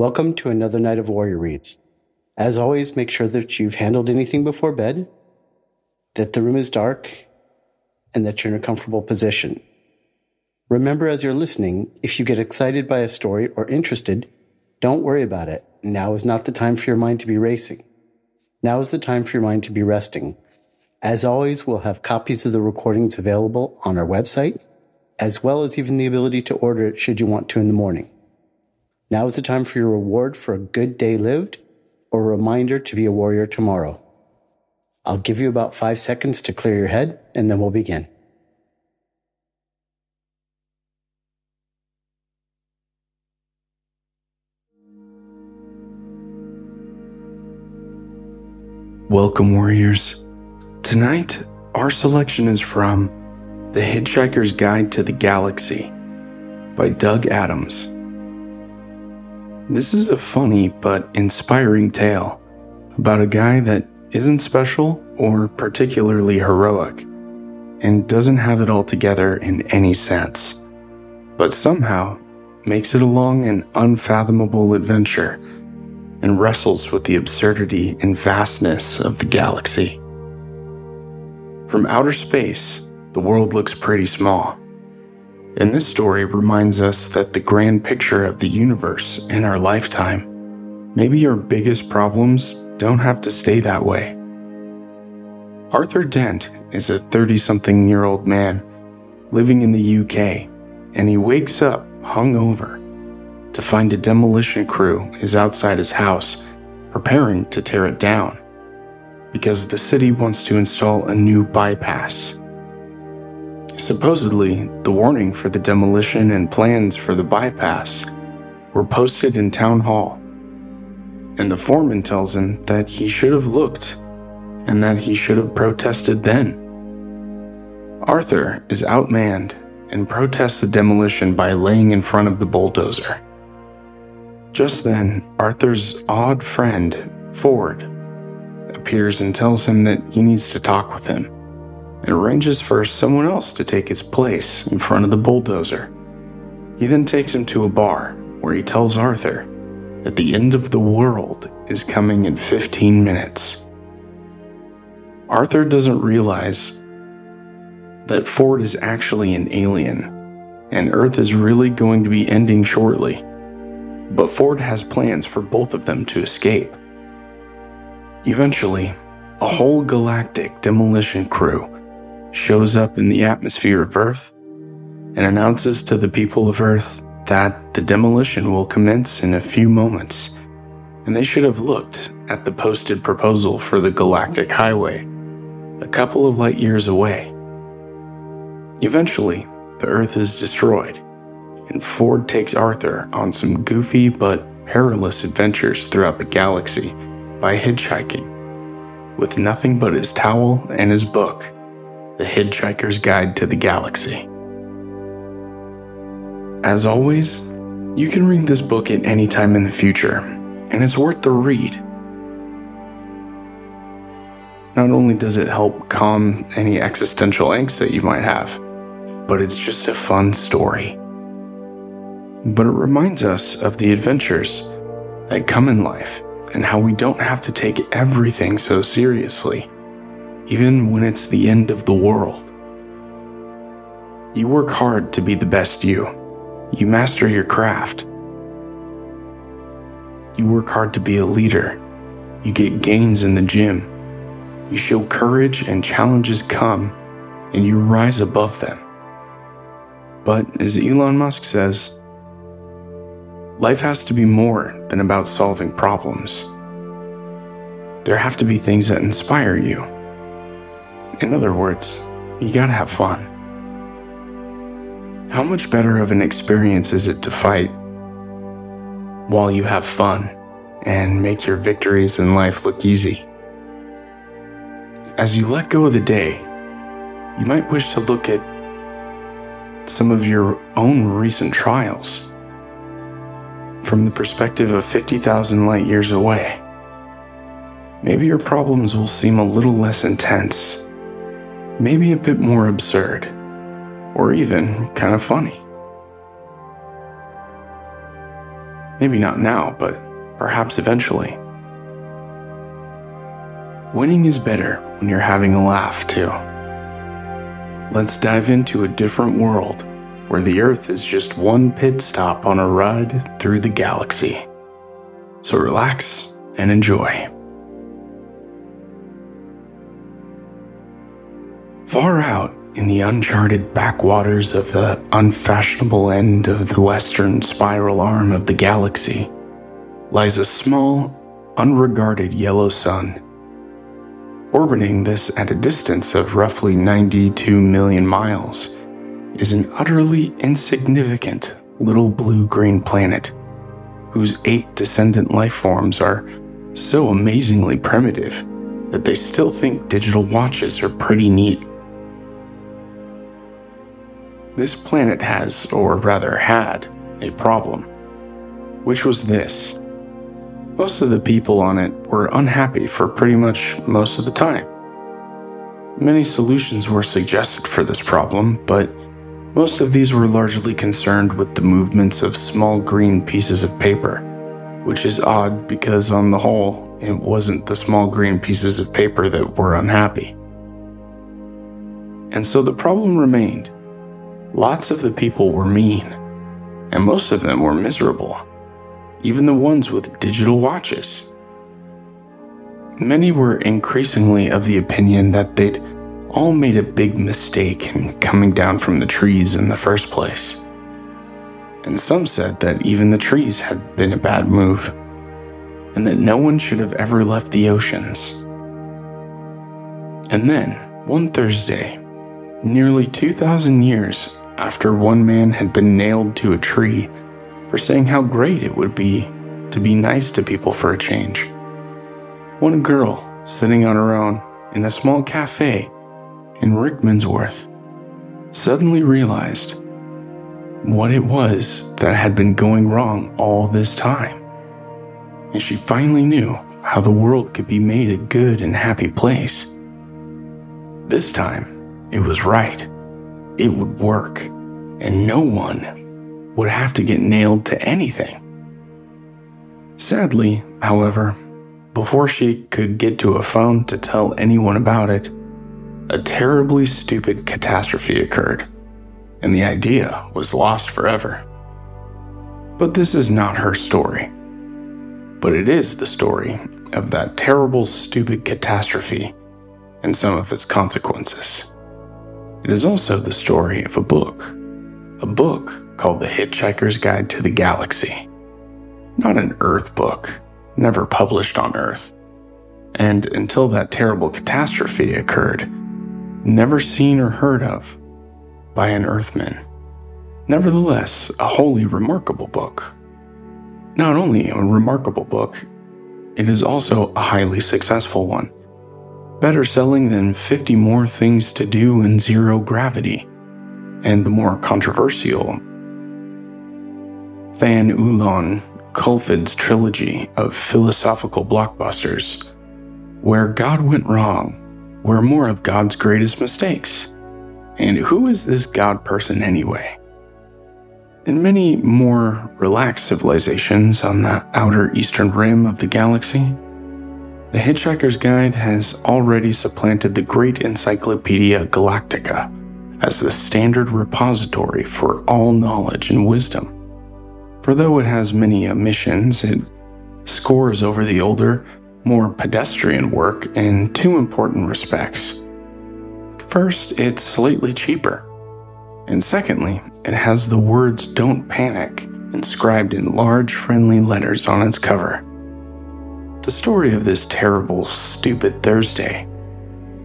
Welcome to another night of Warrior Reads. As always, make sure that you've handled anything before bed, that the room is dark, and that you're in a comfortable position. Remember as you're listening, if you get excited by a story or interested, don't worry about it. Now is not the time for your mind to be racing. Now is the time for your mind to be resting. As always, we'll have copies of the recordings available on our website, as well as even the ability to order it should you want to in the morning. Now is the time for your reward for a good day lived or a reminder to be a warrior tomorrow. I'll give you about five seconds to clear your head and then we'll begin. Welcome, Warriors. Tonight, our selection is from The Hitchhiker's Guide to the Galaxy by Doug Adams. This is a funny but inspiring tale about a guy that isn't special or particularly heroic and doesn't have it all together in any sense, but somehow makes it along an unfathomable adventure and wrestles with the absurdity and vastness of the galaxy. From outer space, the world looks pretty small. And this story reminds us that the grand picture of the universe in our lifetime, maybe our biggest problems don't have to stay that way. Arthur Dent is a 30 something year old man living in the UK, and he wakes up hungover to find a demolition crew is outside his house preparing to tear it down because the city wants to install a new bypass. Supposedly, the warning for the demolition and plans for the bypass were posted in town hall, and the foreman tells him that he should have looked and that he should have protested then. Arthur is outmanned and protests the demolition by laying in front of the bulldozer. Just then, Arthur's odd friend, Ford, appears and tells him that he needs to talk with him and arranges for someone else to take his place in front of the bulldozer. He then takes him to a bar where he tells Arthur that the end of the world is coming in 15 minutes. Arthur doesn't realize that Ford is actually an alien and Earth is really going to be ending shortly but Ford has plans for both of them to escape. Eventually, a whole galactic demolition crew shows up in the atmosphere of Earth and announces to the people of Earth that the demolition will commence in a few moments, and they should have looked at the posted proposal for the Galactic Highway a couple of light years away. Eventually, the Earth is destroyed and Ford takes Arthur on some goofy but perilous adventures throughout the galaxy by hitchhiking, with nothing but his towel and his book, The Hitchhiker's Guide to the Galaxy. As always, you can read this book at any time in the future, and it's worth the read. Not only does it help calm any existential angst that you might have, but it's just a fun story but it reminds us of the adventures that come in life and how we don't have to take everything so seriously, even when it's the end of the world. You work hard to be the best you. You master your craft. You work hard to be a leader. You get gains in the gym. You show courage and challenges come, and you rise above them. But as Elon Musk says, Life has to be more than about solving problems. There have to be things that inspire you. In other words, you gotta have fun. How much better of an experience is it to fight while you have fun and make your victories in life look easy? As you let go of the day, you might wish to look at some of your own recent trials from the perspective of 50,000 light years away. Maybe your problems will seem a little less intense, maybe a bit more absurd, or even kind of funny. Maybe not now, but perhaps eventually. Winning is better when you're having a laugh, too. Let's dive into a different world where the Earth is just one pit stop on a ride through the galaxy. So relax and enjoy. Far out in the uncharted backwaters of the unfashionable end of the western spiral arm of the galaxy lies a small, unregarded yellow sun. Orbiting this at a distance of roughly 92 million miles is an utterly insignificant little blue green planet whose eight descendant life forms are so amazingly primitive that they still think digital watches are pretty neat. This planet has, or rather had, a problem, which was this. Most of the people on it were unhappy for pretty much most of the time. Many solutions were suggested for this problem, but most of these were largely concerned with the movements of small green pieces of paper, which is odd because, on the whole, it wasn't the small green pieces of paper that were unhappy. And so the problem remained Lots of the people were mean, and most of them were miserable, even the ones with digital watches. Many were increasingly of the opinion that they'd all made a big mistake in coming down from the trees in the first place. And some said that even the trees had been a bad move, and that no one should have ever left the oceans. And then, one Thursday, nearly 2,000 years after one man had been nailed to a tree for saying how great it would be to be nice to people for a change. One girl, sitting on her own in a small cafe in Rickmansworth, suddenly realized what it was that had been going wrong all this time. And she finally knew how the world could be made a good and happy place. This time, it was right it would work, and no one would have to get nailed to anything. Sadly, however, before she could get to a phone to tell anyone about it, a terribly stupid catastrophe occurred, and the idea was lost forever. But this is not her story. But it is the story of that terrible, stupid catastrophe and some of its consequences. It is also the story of a book, a book called The Hitchhiker's Guide to the Galaxy. Not an Earth book, never published on Earth. And until that terrible catastrophe occurred, never seen or heard of by an Earthman. Nevertheless, a wholly remarkable book. Not only a remarkable book, it is also a highly successful one better selling than 50 More Things to Do in Zero Gravity, and the more controversial Than Oolon Colluphid's trilogy of philosophical blockbusters, Where God Went Wrong, where more of God's greatest mistakes. And who is this God person anyway? In many more relaxed civilizations on the outer eastern rim of the galaxy, the Hitchhiker's Guide has already supplanted the great Encyclopedia Galactica as the standard repository for all knowledge and wisdom. For though it has many omissions, it scores over the older, more pedestrian work in two important respects. First, it's slightly cheaper. And secondly, it has the words Don't Panic inscribed in large friendly letters on its cover. The story of this terrible, stupid Thursday,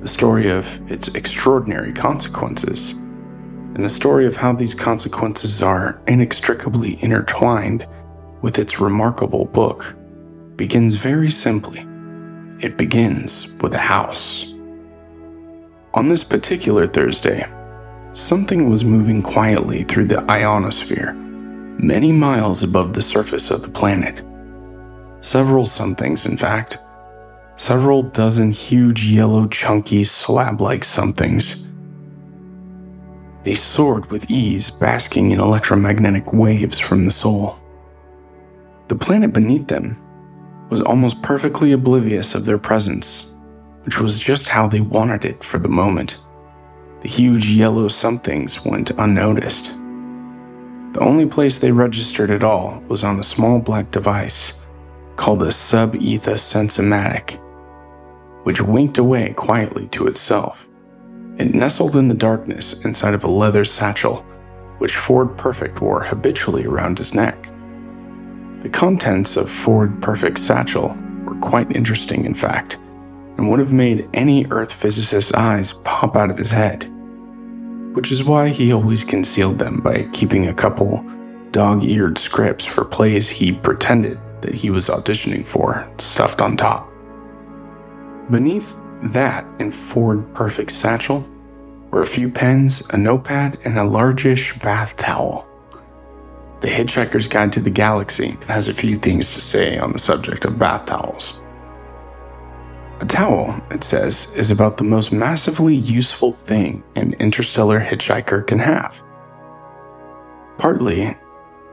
the story of its extraordinary consequences, and the story of how these consequences are inextricably intertwined with its remarkable book, begins very simply. It begins with a house. On this particular Thursday, something was moving quietly through the ionosphere, many miles above the surface of the planet. Several somethings, in fact. Several dozen huge, yellow, chunky, slab like somethings. They soared with ease, basking in electromagnetic waves from the soul. The planet beneath them was almost perfectly oblivious of their presence, which was just how they wanted it for the moment. The huge yellow somethings went unnoticed. The only place they registered at all was on a small black device called the sub-etha sens-o-matic, which winked away quietly to itself. It nestled in the darkness inside of a leather satchel, which Ford Prefect wore habitually around his neck. The contents of Ford Prefect's satchel were quite interesting, in fact, and would have made any Earth physicist's eyes pop out of his head, which is why he always concealed them by keeping a couple dog eared scripts for plays he pretended that he was auditioning for stuffed on top. Beneath that in Ford Prefect satchel were a few pens, a notepad, and a largish bath towel. The Hitchhiker's Guide to the Galaxy has a few things to say on the subject of bath towels. A towel, it says, is about the most massively useful thing an interstellar hitchhiker can have. Partly,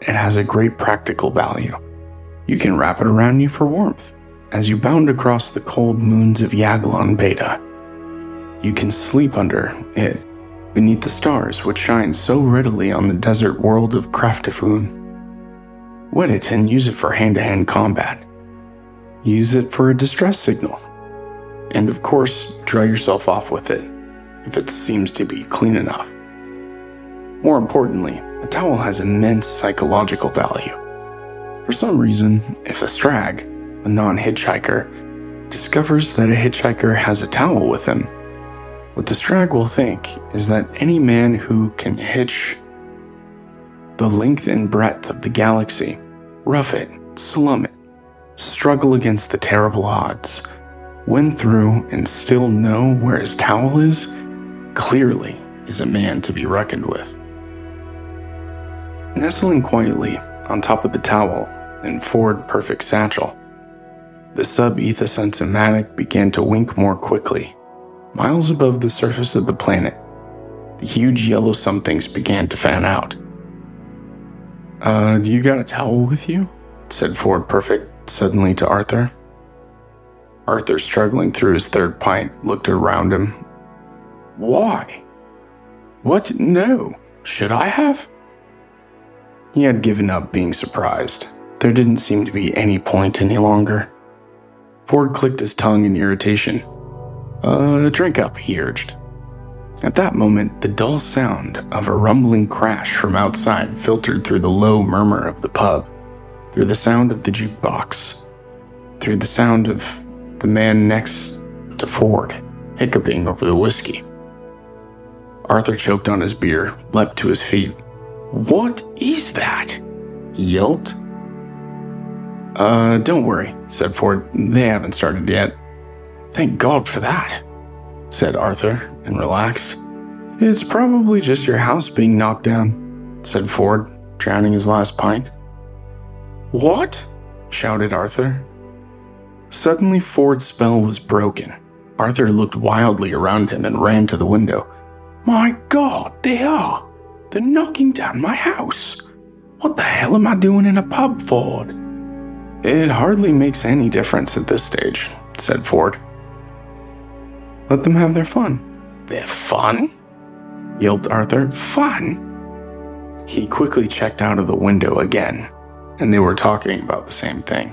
it has a great practical value. You can wrap it around you for warmth as you bound across the cold moons of Jaglan Beta. You can sleep under it beneath the stars which shine so readily on the desert world of Kakrafoon. Wet it and use it for hand to hand combat. Use it for a distress signal. And of course, dry yourself off with it if it seems to be clean enough. More importantly, a towel has immense psychological value. For some reason, if a strag, a non hitchhiker, discovers that a hitchhiker has a towel with him. What the Strag will think is that any man who can hitch the length and breadth of the galaxy, rough it, slum it, struggle against the terrible odds, win through and still know where his towel is, clearly is a man to be reckoned with. Nestling quietly on top of the towel and Ford Prefect Satchel, the sub-etha sens-o-matic began to wink more quickly. Miles above the surface of the planet, the huge yellow somethings began to fan out. Uh, do you got a towel with you? said Ford Prefect suddenly to Arthur. Arthur, struggling through his third pint, looked around him. Why? What? No. Should I have? He had given up being surprised. There didn't seem to be any point any longer. Ford clicked his tongue in irritation. Uh, drink up, he urged. At that moment, the dull sound of a rumbling crash from outside filtered through the low murmur of the pub, through the sound of the jukebox, through the sound of the man next to Ford hiccuping over the whiskey. Arthur choked on his beer, leapt to his feet. What is that? he yelped. Uh, don't worry, said Ford. They haven't started yet. Thank God for that, said Arthur, and relaxed. It's probably just your house being knocked down, said Ford, drowning his last pint. What? shouted Arthur. Suddenly, Ford's spell was broken. Arthur looked wildly around him and ran to the window. My God, they are! They're knocking down my house! What the hell am I doing in a pub, Ford? It hardly makes any difference at this stage, said Ford. Let them have their fun. Their fun? yelled Arthur. Fun? He quickly checked out of the window again, and they were talking about the same thing.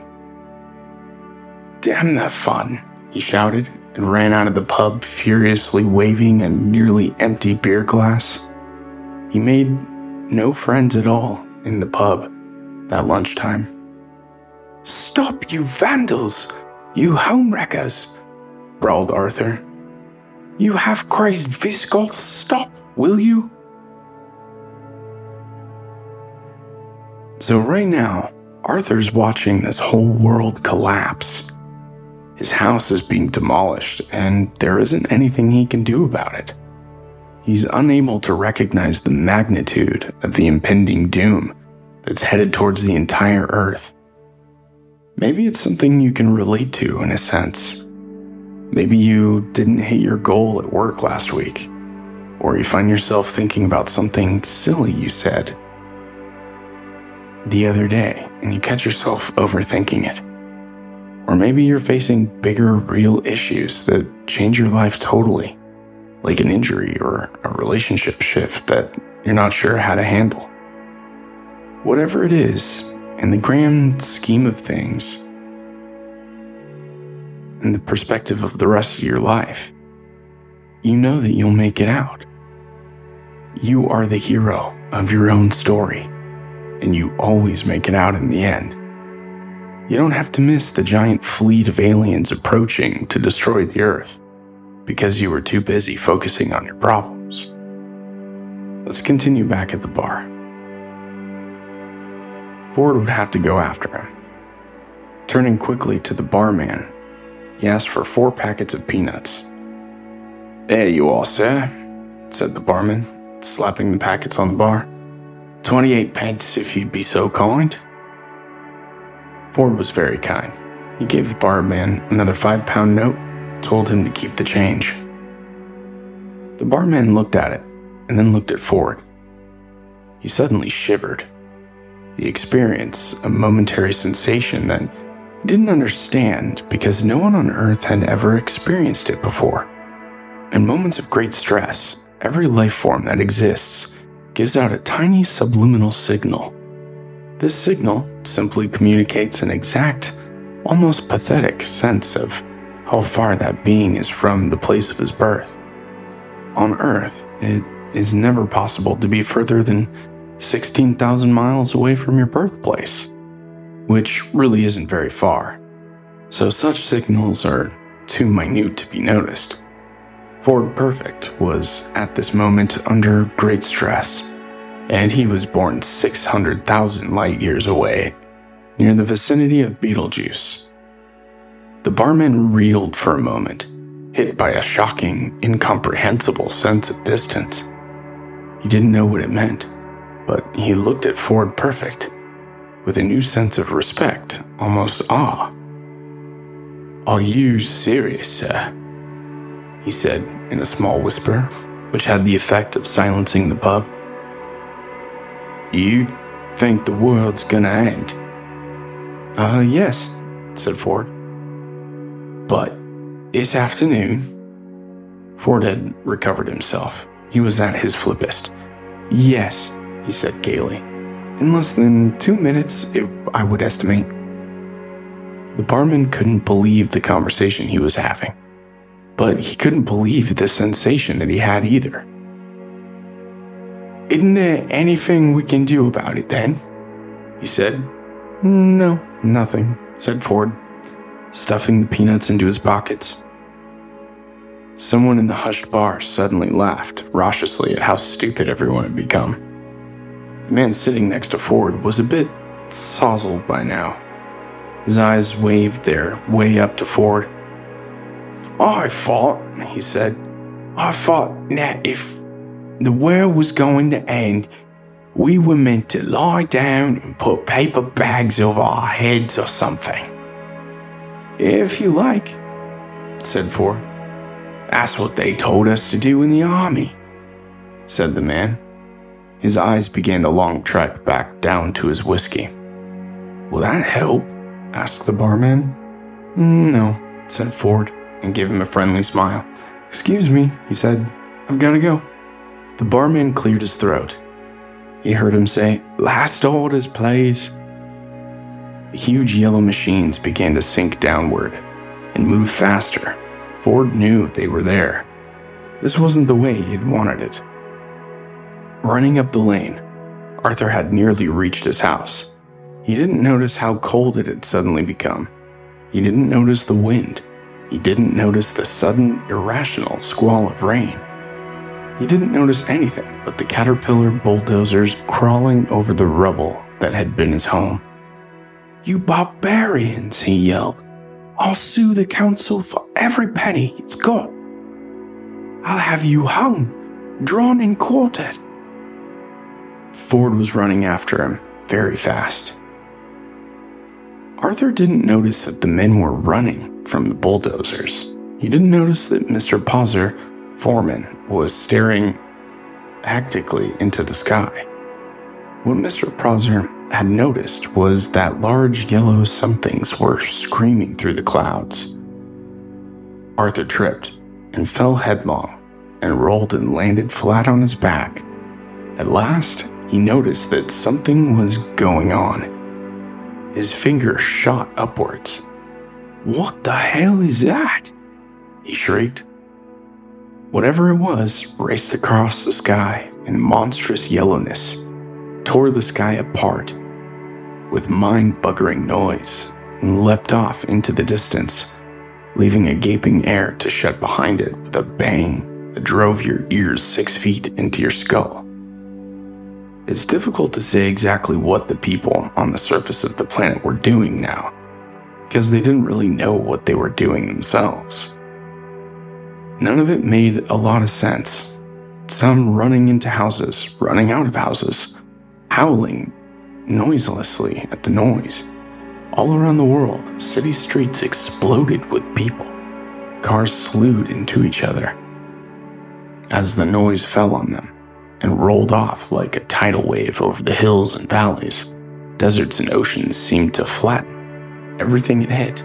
Damn that fun, he shouted, and ran out of the pub, furiously waving a nearly empty beer glass. He made no friends at all in the pub that lunchtime. Stop, you vandals! You homewreckers! brawled Arthur. You half crazed Visigoths, stop, will you? So, right now, Arthur's watching this whole world collapse. His house is being demolished, and there isn't anything he can do about it. He's unable to recognize the magnitude of the impending doom that's headed towards the entire Earth. Maybe it's something you can relate to in a sense. Maybe you didn't hit your goal at work last week, or you find yourself thinking about something silly you said. the other day and you catch yourself overthinking it. Or maybe you're facing bigger, real issues that change your life totally, like an injury or a relationship shift that you're not sure how to handle. Whatever it is, in the grand scheme of things, in the perspective of the rest of your life, you know that you'll make it out. You are the hero of your own story, and you always make it out in the end. You don't have to miss the giant fleet of aliens approaching to destroy the Earth because you were too busy focusing on your problems. Let's continue back at the bar. Ford would have to go after him. Turning quickly to the barman, he asked for four packets of peanuts. There you are, sir, said the barman, slapping the packets on the bar. Twenty-eight pence, if you'd be so kind. Ford was very kind. He gave the barman another five pound note, told him to keep the change. The barman looked at it and then looked at Ford. He suddenly shivered. The experience, a momentary sensation that he didn't understand because no one on Earth had ever experienced it before. In moments of great stress, every life form that exists gives out a tiny subliminal signal this signal simply communicates an exact, almost pathetic sense of how far that being is from the place of his birth. On Earth, it is never possible to be further than 16,000 miles away from your birthplace, which really isn't very far. So such signals are too minute to be noticed. Ford Prefect was at this moment under great stress and he was born 600,000 light years away, near the vicinity of Betelgeuse. The barman reeled for a moment, hit by a shocking, incomprehensible sense of distance. He didn't know what it meant, but he looked at Ford Prefect with a new sense of respect, almost awe. Are you serious, sir? He said in a small whisper, which had the effect of silencing the pub. You think the world's gonna end? Uh, yes, said Ford. But this afternoon, Ford had recovered himself. He was at his flippest. Yes, he said gaily. In less than two minutes, if I would estimate. The barman couldn't believe the conversation he was having, but he couldn't believe the sensation that he had either. Isn't there anything we can do about it then? He said. No, nothing, said Ford, stuffing the peanuts into his pockets. Someone in the hushed bar suddenly laughed raucously at how stupid everyone had become. The man sitting next to Ford was a bit sozzled by now. His eyes waved their way up to Ford. I thought, he said, I thought that if the world was going to end, we were meant to lie down and put paper bags over our heads or something. If you like, said Ford. That's what they told us to do in the army, said the man. His eyes began the long trek back down to his whiskey. Will that help? asked the barman. Mm, no, said Ford, and gave him a friendly smile. Excuse me, he said. I've got to go. The barman cleared his throat. He heard him say, Last orders, please. The huge yellow machines began to sink downward and move faster. Ford knew they were there. This wasn't the way he'd wanted it. Running up the lane, Arthur had nearly reached his house. He didn't notice how cold it had suddenly become. He didn't notice the wind. He didn't notice the sudden, irrational squall of rain. He didn't notice anything but the caterpillar bulldozers crawling over the rubble that had been his home. You barbarians, he yelled. I'll sue the council for every penny it's got. I'll have you hung, drawn and quartered. Ford was running after him, very fast. Arthur didn't notice that the men were running from the bulldozers. He didn't notice that Mr. Prosser Foreman was staring hectically into the sky. What Mr. Prosser had noticed was that large yellow somethings were screaming through the clouds. Arthur tripped and fell headlong and rolled and landed flat on his back. At last, he noticed that something was going on. His finger shot upwards. What the hell is that? He shrieked. Whatever it was raced across the sky in monstrous yellowness, tore the sky apart with mind buggering noise, and leapt off into the distance, leaving a gaping air to shut behind it with a bang that drove your ears six feet into your skull. It's difficult to say exactly what the people on the surface of the planet were doing now, because they didn't really know what they were doing themselves. None of it made a lot of sense. Some running into houses, running out of houses, howling noiselessly at the noise. All around the world, city streets exploded with people. Cars slewed into each other. As the noise fell on them, and rolled off like a tidal wave over the hills and valleys. Deserts and oceans seemed to flatten everything it hit.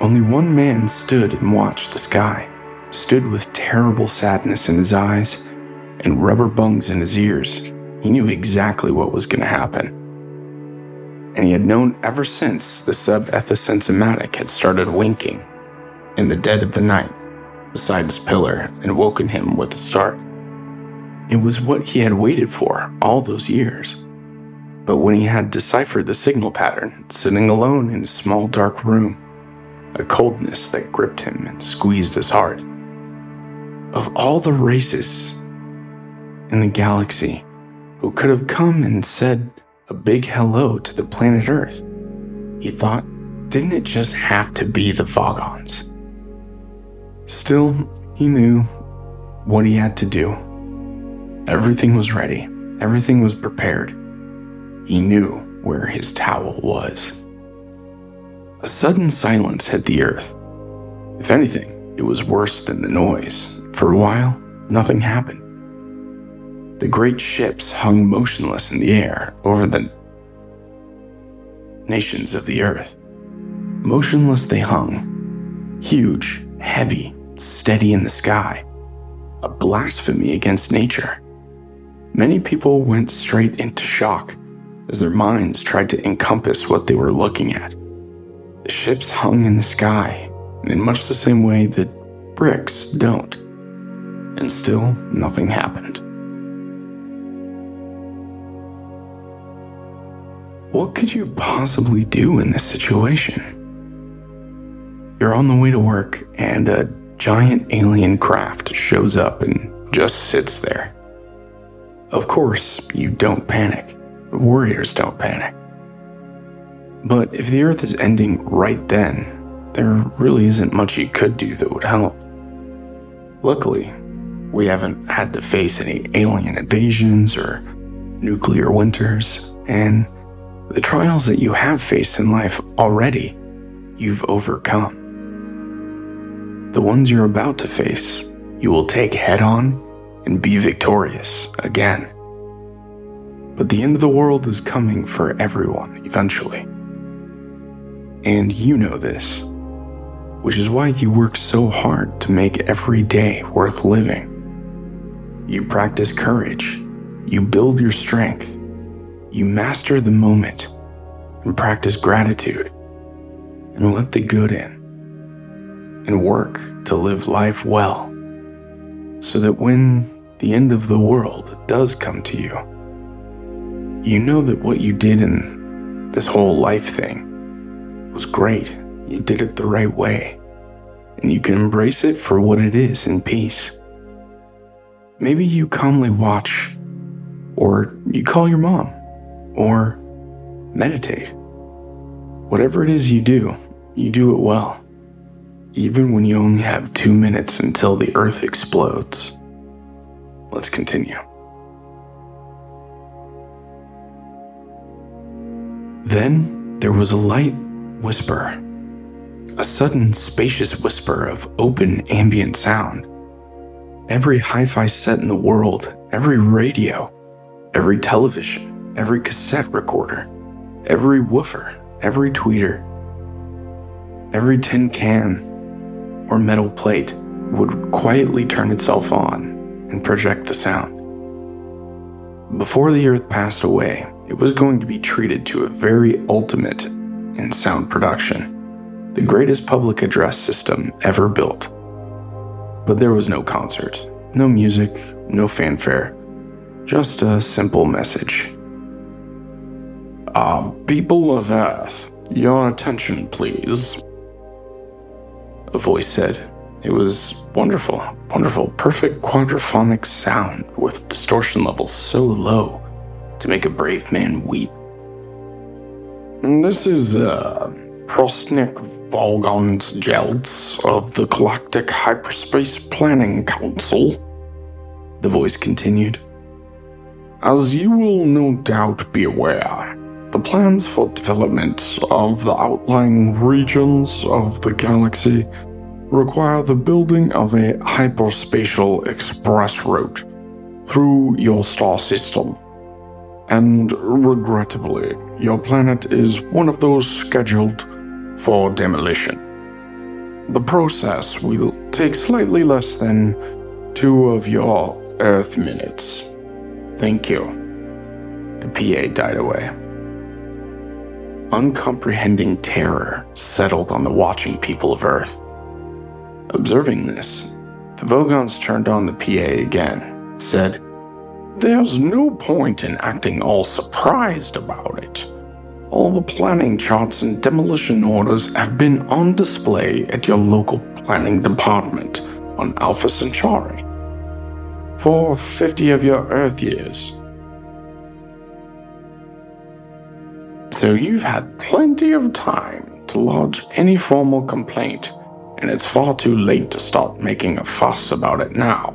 Only one man stood and watched the sky, stood with terrible sadness in his eyes and rubber bungs in his ears. He knew exactly what was going to happen. And he had known ever since the sub-etha sens-o-matic had started winking in the dead of the night beside his pillar and woken him with a start. It was what he had waited for all those years. But when he had deciphered the signal pattern, sitting alone in his small dark room, a coldness that gripped him and squeezed his heart. Of all the races in the galaxy who could have come and said a big hello to the planet Earth, he thought, didn't it just have to be the Vogons? Still, he knew what he had to do. Everything was ready, everything was prepared. He knew where his towel was. A sudden silence hit the earth. If anything, it was worse than the noise. For a while, nothing happened. The great ships hung motionless in the air over the nations of the earth. Motionless they hung, huge, heavy, steady in the sky, a blasphemy against nature. Many people went straight into shock as their minds tried to encompass what they were looking at. The ships hung in the sky in much the same way that bricks don't. And still, nothing happened. What could you possibly do in this situation? You're on the way to work, and a giant alien craft shows up and just sits there. Of course, you don't panic. Warriors don't panic. But if the Earth is ending right then, there really isn't much you could do that would help. Luckily, we haven't had to face any alien invasions or nuclear winters, and the trials that you have faced in life already, you've overcome. The ones you're about to face, you will take head on and be victorious again. But the end of the world is coming for everyone eventually. And you know this, which is why you work so hard to make every day worth living. You practice courage, you build your strength, you master the moment, and practice gratitude, and let the good in and work to live life well so that when the end of the world does come to you, you know that what you did in this whole life thing was great. You did it the right way, and you can embrace it for what it is in peace. Maybe you calmly watch, or you call your mom, or meditate. Whatever it is you do, you do it well even when you only have two minutes until the Earth explodes. Let's continue. Then there was a light whisper, a sudden spacious whisper of open ambient sound. Every hi fi set in the world, every radio, every television, every cassette recorder, every woofer, every tweeter, every tin can or metal plate would quietly turn itself on and project the sound. Before the Earth passed away, it was going to be treated to a very ultimate in sound production, the greatest public address system ever built. But there was no concert, no music, no fanfare, just a simple message. Uh, people of Earth, your attention, please. A voice said, it was wonderful, wonderful, perfect quadraphonic sound with distortion levels so low to make a brave man weep. This is uh, Prostetnic Vogon Jeltz of the Galactic Hyperspace Planning Council, the voice continued. As you will no doubt be aware, the plans for development of the outlying regions of the galaxy require the building of a hyperspatial express route through your star system. And regrettably, your planet is one of those scheduled for demolition. The process will take slightly less than two of your Earth minutes. Thank you. The PA died away. Uncomprehending terror settled on the watching people of Earth. Observing this, the Vogons turned on the PA again, said, There's no point in acting all surprised about it. All the planning charts and demolition orders have been on display at your local planning department on Alpha Centauri for 50 of your Earth years. So you've had plenty of time to lodge any formal complaint and it's far too late to start making a fuss about it now.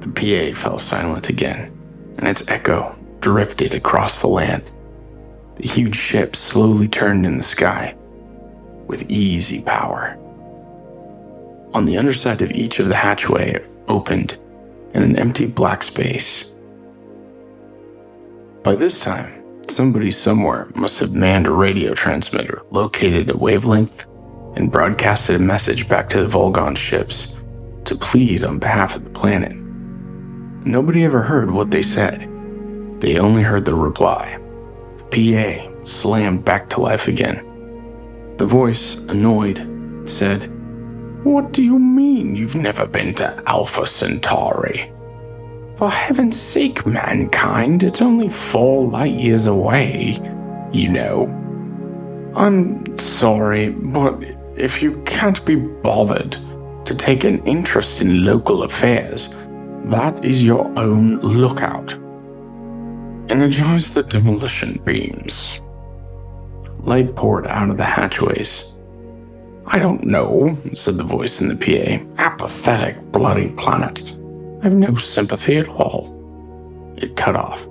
The PA fell silent again, and its echo drifted across the land. The huge ship slowly turned in the sky with easy power. On the underside of each of the hatchway opened in an empty black space. By this time, somebody somewhere must have manned a radio transmitter located a wavelength and broadcasted a message back to the Vogon ships to plead on behalf of the planet. Nobody ever heard what they said. They only heard the reply. The PA slammed back to life again. The voice, annoyed, said, What do you mean you've never been to Alpha Centauri? For heaven's sake, mankind, it's only four light years away, you know. I'm sorry, but if you can't be bothered to take an interest in local affairs, that is your own lookout. Energize the demolition beams. Light poured out of the hatchways. I don't know, said the voice in the PA. Apathetic, bloody planet. I've no sympathy at all. It cut off.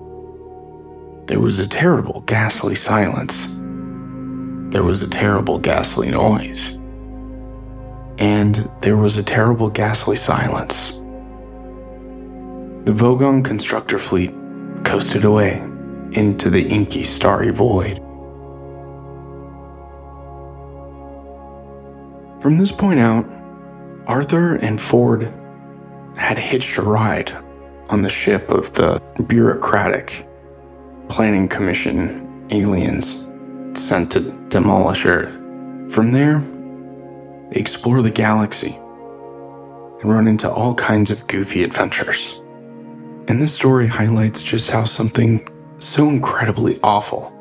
There was a terrible, ghastly silence. There was a terrible, ghastly noise and there was a terrible ghastly silence. The Vogon constructor fleet coasted away into the inky starry void. From this point out, Arthur and Ford had hitched a ride on the ship of the bureaucratic planning commission aliens sent to demolish Earth. From there, they explore the galaxy and run into all kinds of goofy adventures. And this story highlights just how something so incredibly awful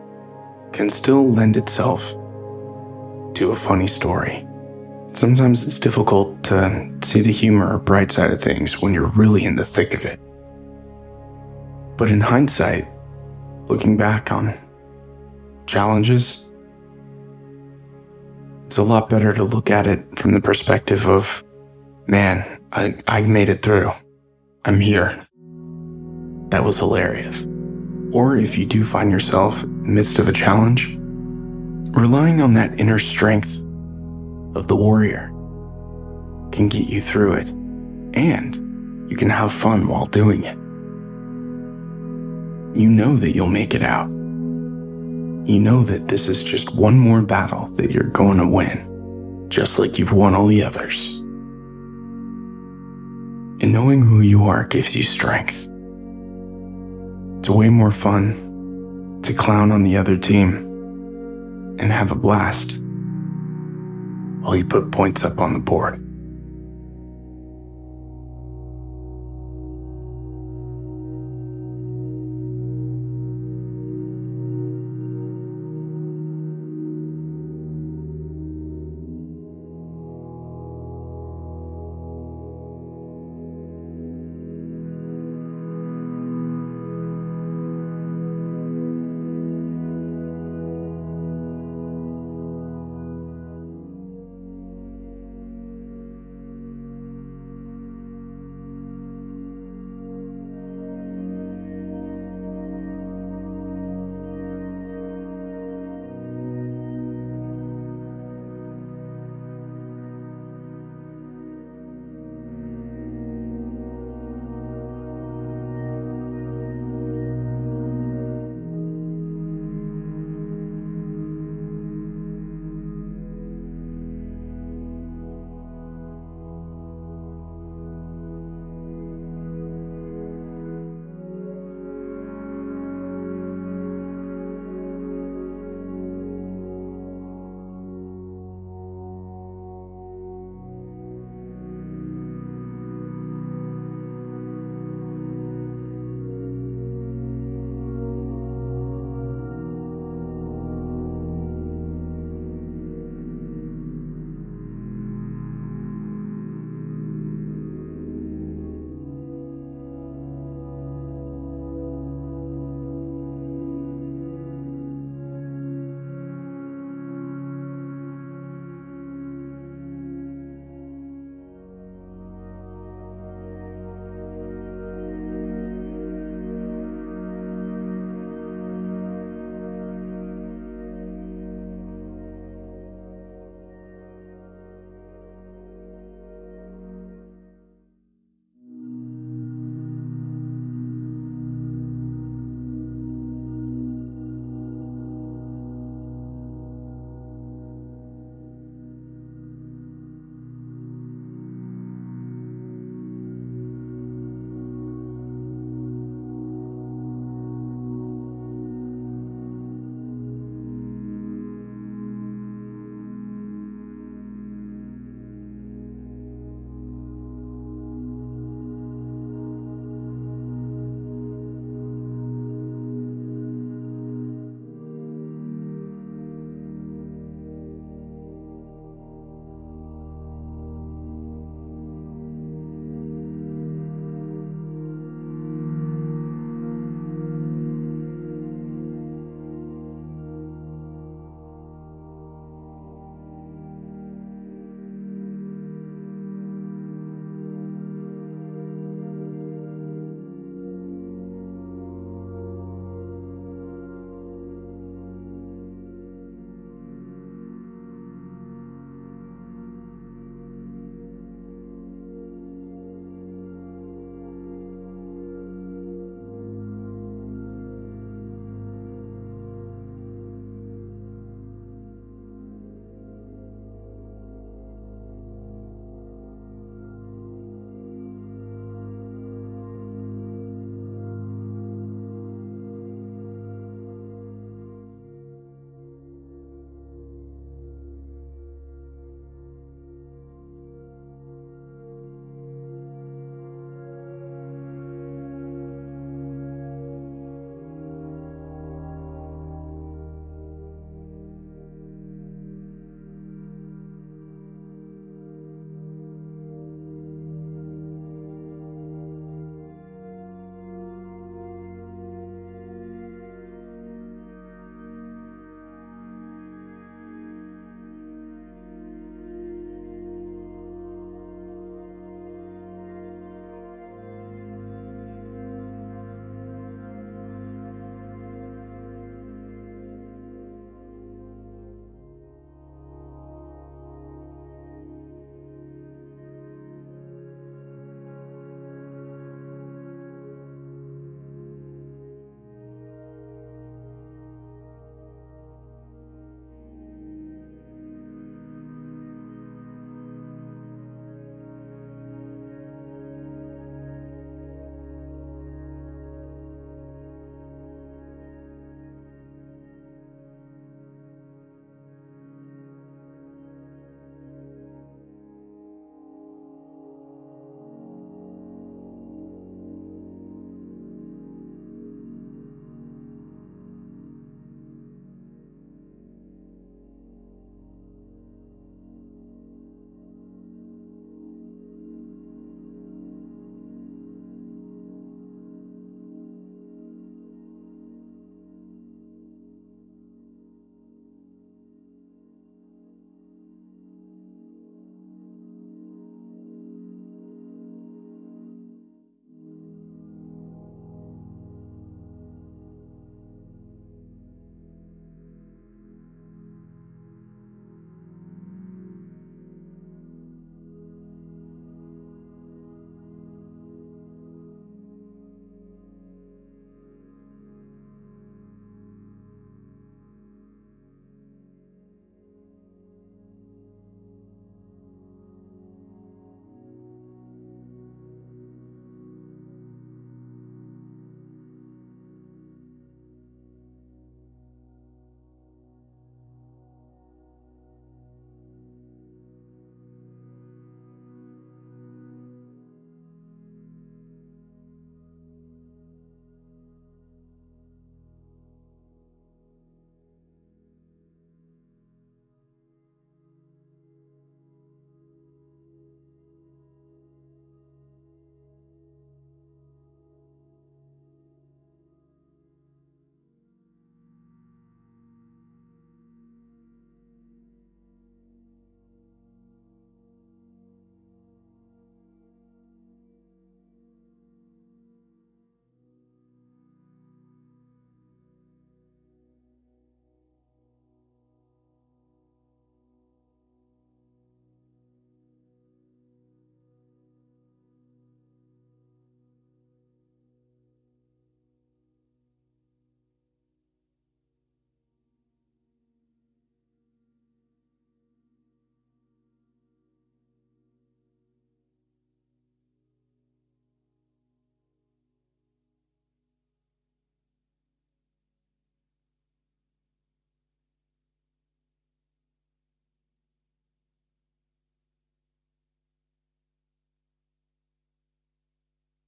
can still lend itself to a funny story. Sometimes it's difficult to see the humor or bright side of things when you're really in the thick of it. But in hindsight, looking back on challenges it's a lot better to look at it from the perspective of, man, I, I made it through. I'm here. That was hilarious. Or if you do find yourself in the midst of a challenge, relying on that inner strength of the warrior can get you through it, and you can have fun while doing it. you know that you'll make it out. You know that this is just one more battle that you're going to win, just like you've won all the others. And knowing who you are gives you strength. It's way more fun to clown on the other team and have a blast while you put points up on the board.